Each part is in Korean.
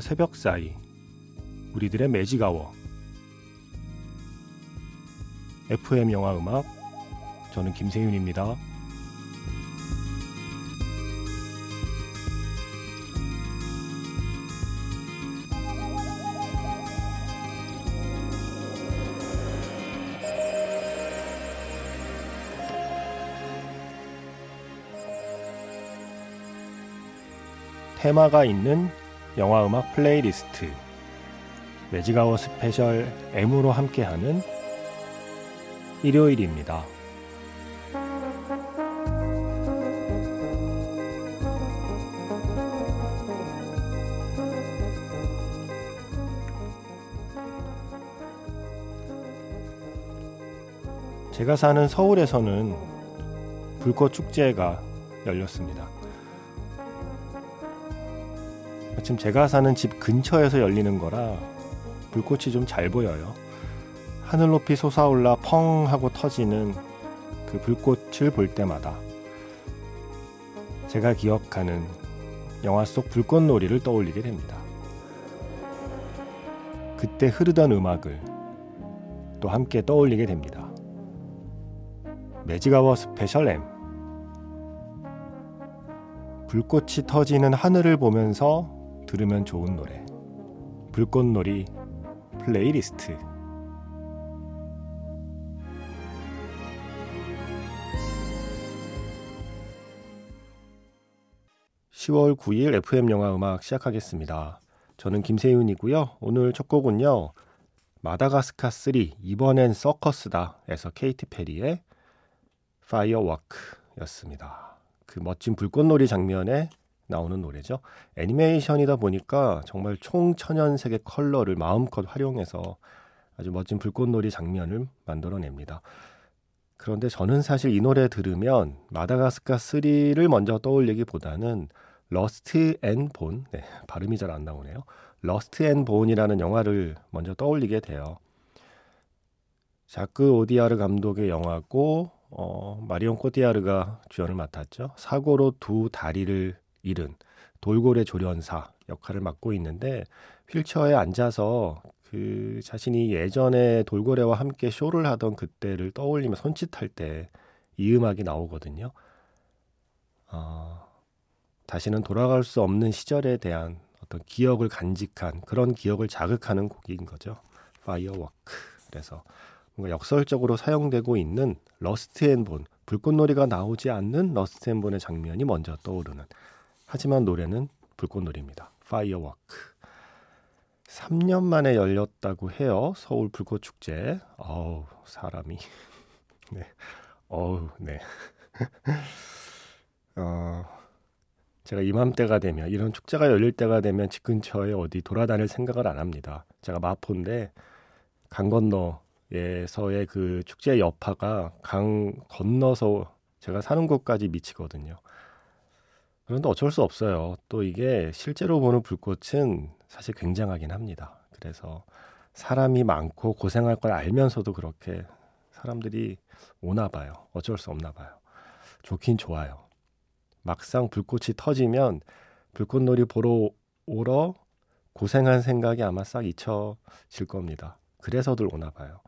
새벽 사이 우리들의 매직아워 FM 영화 음악 저는 김세윤입니다. 테마가 있는 영화 음악 playlist Magic Hour Special M으로 함께하는 일요일입니다. 제가 사는 서울에서는 불꽃 축제가 열렸습니다. 마침 제가 사는 집 근처에서 열리는 거라 불꽃이 좀 잘 보여요. 하늘 높이 솟아올라 펑 하고 터지는 그 불꽃을 볼 때마다 제가 기억하는 영화 속 불꽃놀이를 떠올리게 됩니다. 그때 흐르던 음악을 또 함께 떠올리게 됩니다. Magic Hour Special M 불꽃이 터지는 하늘을 보면서 들으면 좋은 노래 불꽃놀이 플레이리스트 10월 9일 FM 영화 음악 시작하겠습니다. 저는 김세윤이고요. 오늘 첫 곡은요. 마다가스카 3 이번엔 서커스다에서 케이티 페리의 Firework였습니다. 그 멋진 불꽃놀이 장면에 나오는 노래죠. 애니메이션이다 보니까 정말 총천연색의 컬러를 마음껏 활용해서 아주 멋진 불꽃놀이 장면을 만들어냅니다. 그런데 저는 사실 이 노래 들으면 마다가스카 3를 먼저 떠올리기보다는 Rust and Bone, 네, 발음이 잘 안 나오네요. Rust and Bone이라는 영화를 먼저 떠올리게 돼요. 자크 오디아르 감독의 영화고 어, 마리옹 꼬띠아르가 주연을 맡았죠. 사고로 두 다리를 잃은 돌고래 조련사 역할을 맡고 있는데 휠체어에 앉아서 그 자신이 예전에 돌고래와 함께 쇼를 하던 그때를 떠올리며 손짓할 때 이 음악이 나오거든요. 어, 다시는 돌아갈 수 없는 시절에 대한 어떤 기억을 간직한 그런 기억을 자극하는 곡인 거죠. Firework. 그래서 뭔가 역설적으로 사용되고 있는 Rust and Bone, 불꽃놀이가 나오지 않는 Rust and Bone의 장면이 먼저 떠오르는 하지만 노래는 불꽃놀이입니다. Firework. 3년 만에 열렸다고 해요. 서울 불꽃 축제. 어우, 사람이. 네. 어우, 네. 어, 제가 이맘때가 되면 이런 축제가 열릴 때가 되면 집 근처에 어디 돌아다닐 생각을 안 합니다. 제가 마포인데 강 건너에서의 그 축제 여파가 강 건너서 제가 사는 곳까지 미치거든요. 그런데 어쩔 수 없어요. 또 이게 실제로 보는 불꽃은 사실 굉장하긴 합니다. 그래서 사람이 많고 고생할 걸 알면서도 그렇게 사람들이 오나 봐요. 어쩔 수 없나 봐요. 좋긴 좋아요. 막상 불꽃이 터지면 불꽃놀이 보러 오러 고생한 생각이 아마 싹 잊혀질 겁니다. 그래서들 오나 봐요.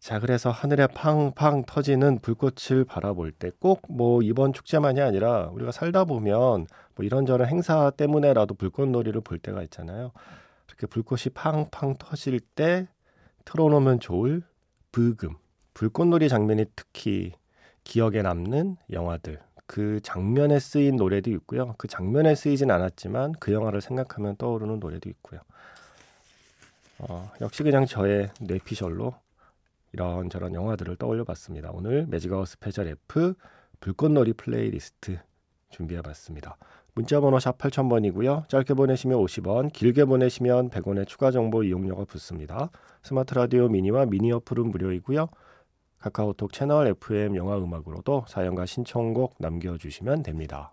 자, 그래서 하늘에 팡팡 터지는 불꽃을 바라볼 때 꼭 뭐 이번 축제만이 아니라 우리가 살다 보면 뭐 이런저런 행사 때문에라도 불꽃놀이를 볼 때가 있잖아요. 이렇게 불꽃이 팡팡 터질 때 틀어놓으면 좋을 브금, 불꽃놀이 장면이 특히 기억에 남는 영화들, 그 장면에 쓰인 노래도 있고요. 그 장면에 쓰이진 않았지만 그 영화를 생각하면 떠오르는 노래도 있고요. 어, 역시 그냥 저의 뇌피셜로 이런저런 영화들을 떠올려 봤습니다. 오늘 Magic Hour Special F 불꽃놀이 플레이리스트 준비해 봤습니다. 문자 번호 샵 8000번이고요. 짧게 보내시면 50원, 길게 보내시면 100원의 추가 정보 이용료가 붙습니다. 스마트 라디오 미니와 미니 어플은 무료이고요. 카카오톡 채널 FM 영화 음악으로도 사연과 신청곡 남겨주시면 됩니다.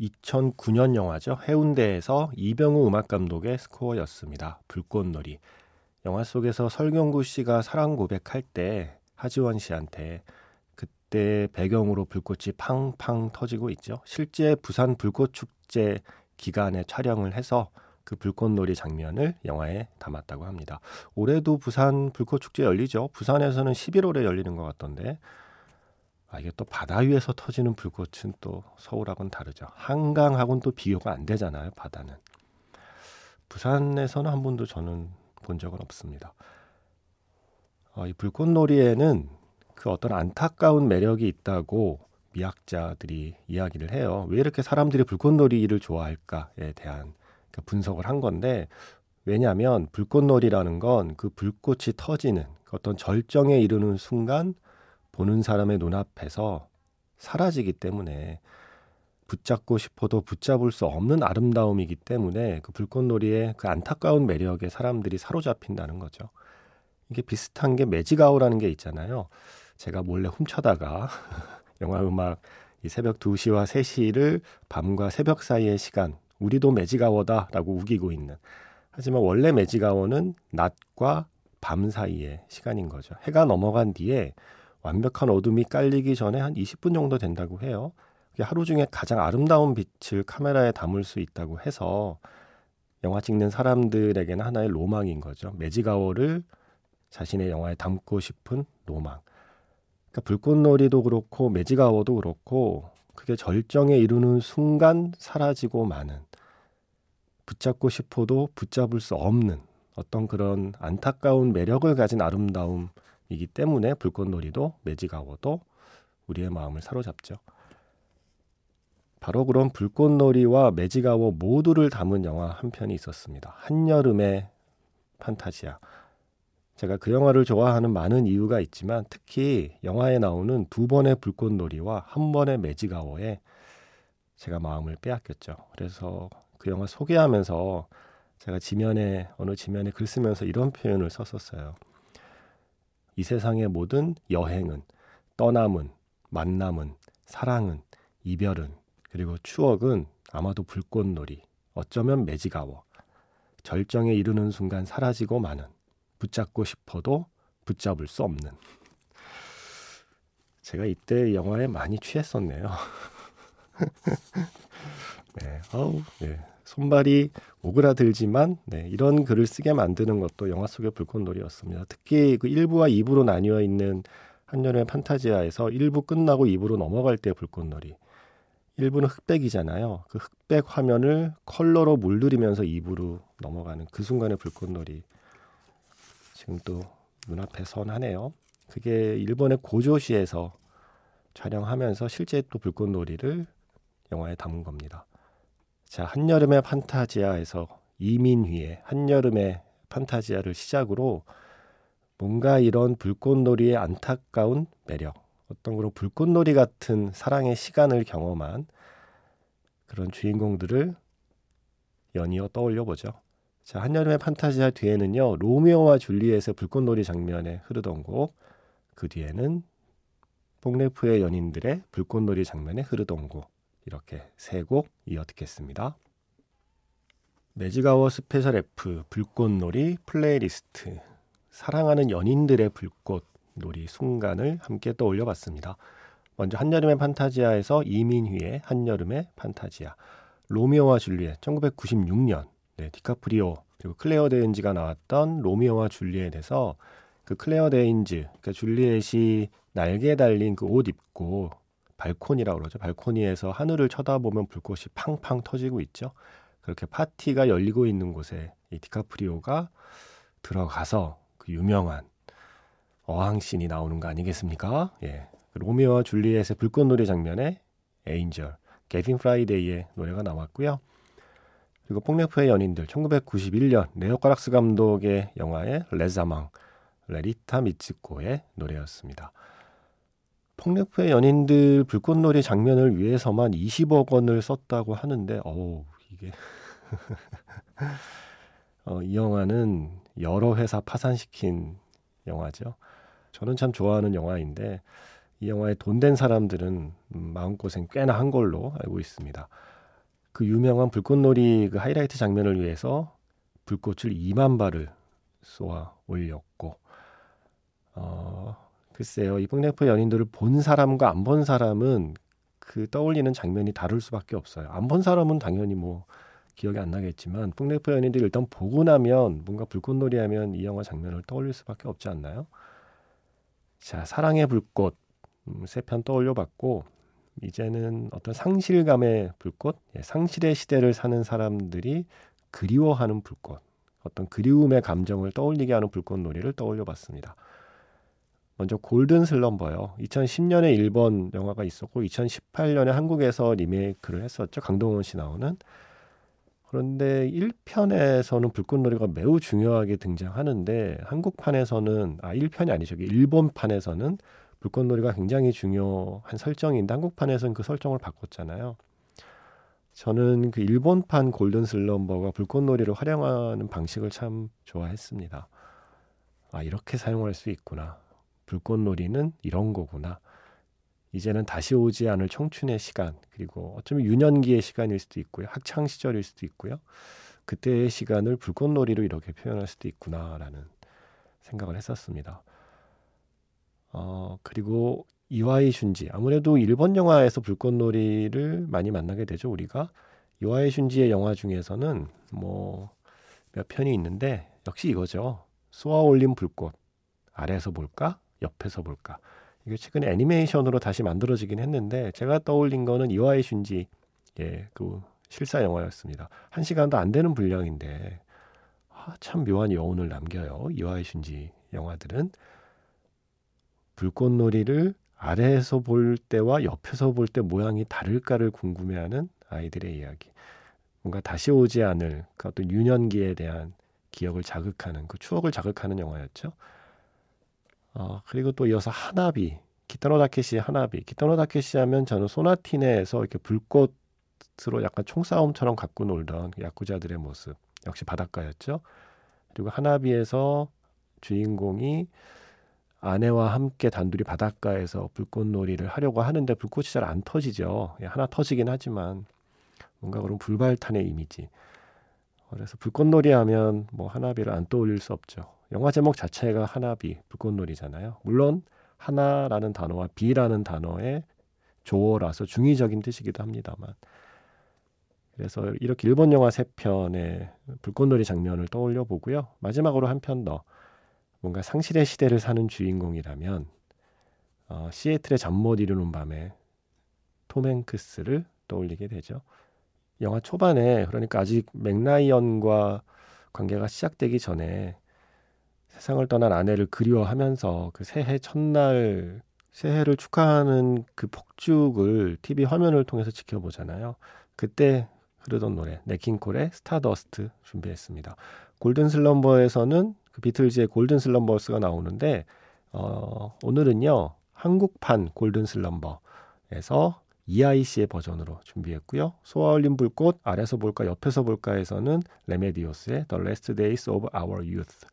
(2009년) 영화죠 해운대에서 이병우 음악 감독의 스코어였습니다 불꽃놀이 영화 속에서 설경구 씨가 사랑 고백할 때 하지원 씨한테 그때 배경으로 불꽃이 팡팡 터지고 있죠. 실제 부산 불꽃 축제 기간에 촬영을 해서 그 불꽃놀이 장면을 영화에 담았다고 합니다. 올해도 부산 불꽃 축제 열리죠. 부산에서는 11월에 열리는 것 같던데. 아, 이게 또 바다 위에서 터지는 불꽃은 또 서울하고는 다르죠. 한강하고는 또 비교가 안 되잖아요, 바다는. 부산에서는 한 번도 저는 본 적은 없습니다. 어, 이 불꽃놀이에는 그 어떤 안타까운 매력이 있다고 미학자들이 이야기를 해요. 왜 이렇게 사람들이 불꽃놀이를 좋아할까에 대한 그 분석을 한 건데 왜냐하면 불꽃놀이라는 건 그 불꽃이 터지는 그 어떤 절정에 이르는 순간 보는 사람의 눈앞에서 사라지기 때문에 붙잡고 싶어도 붙잡을 수 없는 아름다움이기 때문에 그 불꽃놀이의 그 안타까운 매력에 사람들이 사로잡힌다는 거죠. 이게 비슷한 게 매직아웃라는 게 있잖아요. 제가 몰래 훔쳐다가 영화 음악 이 새벽 2시와 3시를 밤과 새벽 사이의 시간 우리도 매직아워다라고 우기고 있는 하지만 원래 매직아워는 낮과 밤 사이의 시간인 거죠. 해가 넘어간 뒤에 완벽한 어둠이 깔리기 전에 한 20분 정도 된다고 해요. 하루 중에 가장 아름다운 빛을 카메라에 담을 수 있다고 해서 영화 찍는 사람들에게는 하나의 로망인 거죠. 매직아워를 자신의 영화에 담고 싶은 로망. 그러니까 불꽃놀이도 그렇고 매직아워도 그렇고 그게 절정에 이르는 순간 사라지고 마는 붙잡고 싶어도 붙잡을 수 없는 어떤 그런 안타까운 매력을 가진 아름다움 이기 때문에 불꽃놀이도 매직아워도 우리의 마음을 사로잡죠. 바로 그런 불꽃놀이와 매직아워 모두를 담은 영화 한 편이 있었습니다. 한여름의 판타지아. 제가 그 영화를 좋아하는 많은 이유가 있지만 특히 영화에 나오는 두 번의 불꽃놀이와 한 번의 매직아워에 제가 마음을 빼앗겼죠. 그래서 그 영화 소개하면서 제가 지면에 어느 지면에 글 쓰면서 이런 표현을 썼었어요. 이 세상의 모든 여행은 떠남은 만남은 사랑은 이별은 그리고 추억은 아마도 불꽃놀이 어쩌면 매직아워 절정에 이르는 순간 사라지고 마는 붙잡고 싶어도 붙잡을 수 없는. 제가 이때 영화에 많이 취했었네요. 네, 아우, 네. 손발이 오그라들지만 네, 이런 글을 쓰게 만드는 것도 영화 속의 불꽃놀이였습니다. 특히 그 1부와 2부로 나뉘어 있는 한여름의 판타지아에서 1부 끝나고 2부로 넘어갈 때 불꽃놀이. 1부는 흑백이잖아요. 그 흑백 화면을 컬러로 물들이면서 2부로 넘어가는 그 순간의 불꽃놀이. 지금 또 눈앞에 선하네요. 그게 일본의 고조시에서 촬영하면서 실제 또 불꽃놀이를 영화에 담은 겁니다. 자, 한여름의 판타지아에서 이민휘의 한여름의 판타지아를 시작으로 뭔가 이런 불꽃놀이의 안타까운 매력, 어떤 그런 불꽃놀이 같은 사랑의 시간을 경험한 그런 주인공들을 연이어 떠올려 보죠. 자, 한여름의 판타지아 뒤에는요, 로미오와 줄리엣의 불꽃놀이 장면에 흐르던 곡, 그 뒤에는 퐁네프의 연인들의 불꽃놀이 장면에 흐르던 곡, 이렇게 세 곡 이어 듣겠습니다. Magic Hour Special F 불꽃놀이 플레이리스트 사랑하는 연인들의 불꽃놀이 순간을 함께 떠올려 봤습니다. 먼저 한여름의 판타지아에서 이민휘의 한여름의 판타지아 로미오와 줄리엣 1996년 네, 디카프리오 그리고 클레어 데인즈가 나왔던 로미오와 줄리엣에서 그 클레어 데인즈, 그러니까 줄리엣이 날개 달린 그 옷 입고 발코니라고 그러죠. 발코니에서 하늘을 쳐다보면 불꽃이 팡팡 터지고 있죠. 그렇게 파티가 열리고 있는 곳에 이 디카프리오가 들어가서 그 유명한 어항신이 나오는 거 아니겠습니까? 예. 그 로미오와 줄리엣의 불꽃놀이 장면에 Angel, 개빈 프라이데이의 노래가 나왔고요. 그리고 퐁네프의 연인들 1991년 레오 카락스 감독의 영화의 Les Amants, Les Rita Mitsouko의 노래였습니다. 폭력부의 연인들 불꽃놀이 장면을 위해서만 20억 원을 썼다고 하는데, 어우, 이게. 어, 이 영화는 여러 회사 파산시킨 영화죠. 저는 참 좋아하는 영화인데, 이 영화에 돈 된 사람들은 마음고생 꽤나 한 걸로 알고 있습니다. 그 유명한 불꽃놀이 그 하이라이트 장면을 위해서 불꽃을 2만 발을 쏘아 올렸고, 어, 글쎄요, 이 폭력포 연인들을 본 사람과 안 본 사람은 그 떠올리는 장면이 다를 수밖에 없어요. 안 본 사람은 당연히 뭐 기억이 안 나겠지만 폭력포 연인들이 일단 보고 나면 뭔가 불꽃놀이 하면 이 영화 장면을 떠올릴 수밖에 없지 않나요? 자, 사랑의 불꽃 음, 세편 떠올려 봤고 이제는 어떤 상실감의 불꽃, 예, 상실의 시대를 사는 사람들이 그리워하는 불꽃, 어떤 그리움의 감정을 떠올리게 하는 불꽃놀이를 떠올려 봤습니다. 먼저 골든 슬럼버요. 2010년에 일본 영화가 있었고 2018년에 한국에서 리메이크를 했었죠. 강동원 씨 나오는. 그런데 1편에서는 불꽃놀이가 매우 중요하게 등장하는데 한국판에서는 아 1편이 아니죠. 일본판에서는 불꽃놀이가 굉장히 중요한 설정인데 한국판에서는 그 설정을 바꿨잖아요. 저는 그 일본판 골든 슬럼버가 불꽃놀이를 활용하는 방식을 참 좋아했습니다. 아 이렇게 사용할 수 있구나. 불꽃놀이는 이런 거구나. 이제는 다시 오지 않을 청춘의 시간, 그리고 어쩌면 유년기의 시간일 수도 있고요. 학창 시절일 수도 있고요. 그때의 시간을 불꽃놀이로 이렇게 표현할 수도 있구나라는 생각을 했었습니다. 어, 그리고 이와이 슌지. 아무래도 일본 영화에서 불꽃놀이를 많이 만나게 되죠, 우리가. 이와이 슌지의 영화 중에서는 뭐 몇 편이 있는데 역시 이거죠. 쏘아 올린 불꽃. 아래에서 볼까? 옆에서 볼까. 이게 최근에 애니메이션으로 다시 만들어지긴 했는데 제가 떠올린 거는 이와이 슌지 예, 그 실사 영화였습니다. 한 시간도 안 되는 분량인데 아, 참 묘한 여운을 남겨요. 이와이 슌지 영화들은 불꽃놀이를 아래에서 볼 때와 옆에서 볼 때 모양이 다를까를 궁금해하는 아이들의 이야기. 뭔가 다시 오지 않을 그 어떤 유년기에 대한 기억을 자극하는 그 추억을 자극하는 영화였죠. 어, 그리고 또 이어서 하나비, 기타노 다케시의 하나비. 기타노 다케시 하면 저는 소나티네에서 이렇게 불꽃으로 약간 총싸움처럼 갖고 놀던 그 야구자들의 모습. 역시 바닷가였죠. 그리고 하나비에서 주인공이 아내와 함께 단둘이 바닷가에서 불꽃놀이를 하려고 하는데 불꽃이 잘 안 터지죠. 예, 하나 터지긴 하지만 뭔가 그런 불발탄의 이미지. 그래서 불꽃놀이 하면 뭐 하나비를 안 떠올릴 수 없죠. 영화 제목 자체가 하나비, 불꽃놀이잖아요. 물론 하나라는 단어와 비라는 단어의 조어라서 중의적인 뜻이기도 합니다만. 그래서 이렇게 일본 영화 세 편의 불꽃놀이 장면을 떠올려 보고요. 마지막으로 한 편 더. 뭔가 상실의 시대를 사는 주인공이라면 어, 시애틀의 잠 못 이루는 밤에 톰 행크스를 떠올리게 되죠. 영화 초반에 그러니까 아직 맥라이언과 관계가 시작되기 전에 세상을 떠난 아내를 그리워하면서 그 새해 첫날 새해를 축하하는 그 폭죽을 TV 화면을 통해서 지켜보잖아요. 그때 흐르던 노래 냇 킹 콜의 Stardust 준비했습니다. Golden Slumber에서는 그 비틀즈의 Golden Slumbers가 나오는데 어, 오늘은요 한국판 Golden Slumber에서 이하이 씨의 버전으로 준비했고요. 쏘아올린 불꽃 아래서 볼까 옆에서 볼까에서는 레메디오스의 The Last Days of Our Youth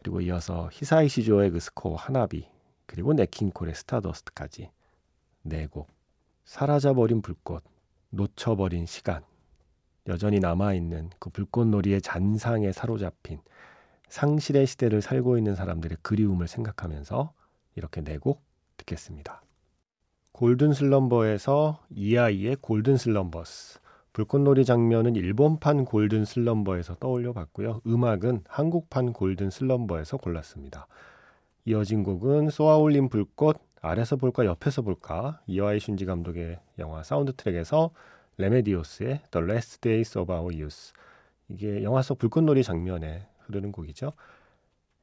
그리고 이어서 히사이시 조의 그 스코어 하나비 그리고 냇 킹 콜의 Stardust까지 네 곡. 사라져버린 불꽃 놓쳐버린 시간. 여전히 남아있는 그 불꽃놀이의 잔상에 사로잡힌 상실의 시대를 살고 있는 사람들의 그리움을 생각하면서 이렇게 네 곡 듣겠습니다. 골든 슬럼버에서 이아이의 골든 슬럼버스 불꽃놀이 장면은 일본판 골든 슬럼버에서 떠올려 봤고요. 음악은 한국판 골든 슬럼버에서 골랐습니다. 이어진 곡은 쏘아올린 불꽃 아래서 볼까 옆에서 볼까 이와이 슌지 감독의 영화 사운드 트랙에서 레메디오스의 The Last Days of Our Youth 이게 영화 속 불꽃놀이 장면에 흐르는 곡이죠.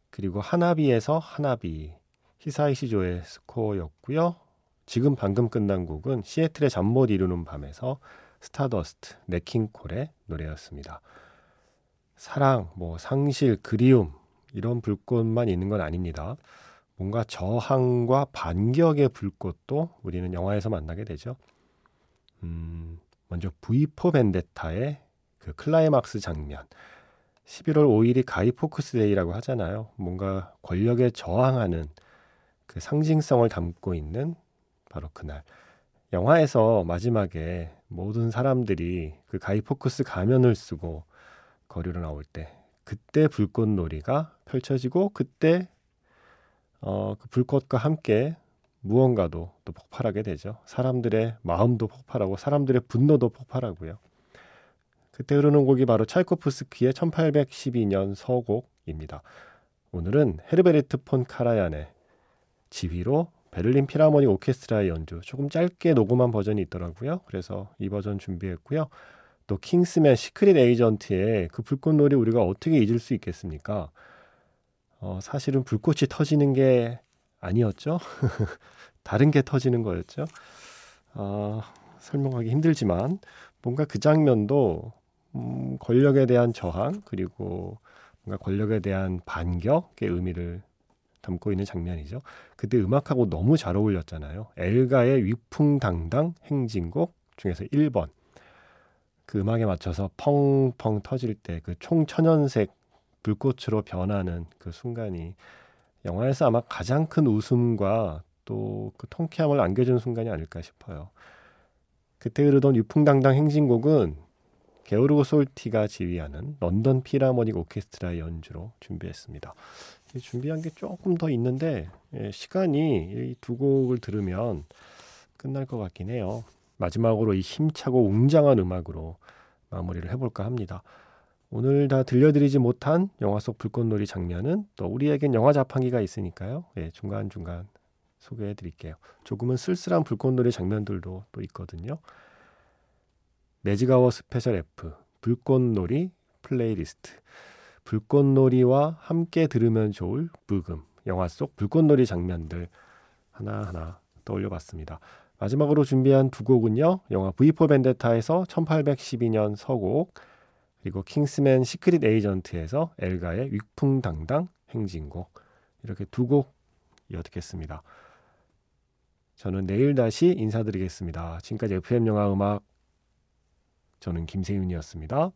그리고 하나비에서 하나비 히사이시 조의 스코어였고요. 지금 방금 끝난 곡은 시애틀의 잠 못 이루는 밤에서 Stardust, 냇 킹 콜의 노래였습니다. 사랑, 뭐 상실, 그리움 이런 불꽃만 있는 건 아닙니다. 뭔가 저항과 반격의 불꽃도 우리는 영화에서 만나게 되죠. 음, 먼저 V4 벤데타의 그 클라이막스 장면. 11월 5일이 Guy Fawkes Day라고 하잖아요. 뭔가 권력에 저항하는 그 상징성을 담고 있는 바로 그날. 영화에서 마지막에 모든 사람들이 그 가이 포크스 가면을 쓰고 거리로 나올 때 그때 불꽃놀이가 펼쳐지고 그때 어, 그 불꽃과 함께 무언가도 또 폭발하게 되죠. 사람들의 마음도 폭발하고 사람들의 분노도 폭발하고요. 그때 흐르는 곡이 바로 차이코프스키의 1812년 서곡입니다. 오늘은 헤르베르트 폰 카라얀의 지휘로 베를린 피라모닉 오케스트라의 연주 조금 짧게 녹음한 버전이 있더라고요. 그래서 이 버전 준비했고요. 또 킹스맨 시크릿 에이전트의 그 불꽃놀이 우리가 어떻게 잊을 수 있겠습니까? 어, 사실은 불꽃이 터지는 게 아니었죠. 다른 게 터지는 거였죠. 어, 설명하기 힘들지만 뭔가 그 장면도 음, 권력에 대한 저항 그리고 뭔가 권력에 대한 반격의 의미를 담고 있는 장면이죠. 그때 음악하고 너무 잘 어울렸잖아요. 엘가의 위풍당당 행진곡 중에서 1번. 그 음악에 맞춰서 펑펑 터질 때 그 총천연색 불꽃으로 변하는 그 순간이 영화에서 아마 가장 큰 웃음과 또 그 통쾌함을 안겨준 순간이 아닐까 싶어요. 그때 흐르던 유풍당당 행진곡은 게오르고 솔티가 지휘하는 런던 피라모닉 오케스트라 연주로 준비했습니다. 준비한 게 조금 더 있는데 예, 시간이 이 두 곡을 들으면 끝날 것 같긴 해요. 마지막으로 이 힘차고 웅장한 음악으로 마무리를 해볼까 합니다. 오늘 다 들려드리지 못한 영화 속 불꽃놀이 장면은 또 우리에겐 영화 자판기가 있으니까요. 예, 중간중간 소개해 드릴게요. 조금은 쓸쓸한 불꽃놀이 장면들도 또 있거든요. Magic Hour special F 불꽃놀이 플레이리스트 불꽃놀이와 함께 들으면 좋을 브금 영화 속 불꽃놀이 장면들 하나하나 떠올려 봤습니다. 마지막으로 준비한 두 곡은요. 영화 V4 벤데타에서 1812년 서곡 그리고 킹스맨 시크릿 에이전트에서 엘가의 위풍당당 행진곡 이렇게 두 곡 이어듣겠습니다. 저는 내일 다시 인사드리겠습니다. 지금까지 FM 영화 음악 저는 김세윤이었습니다.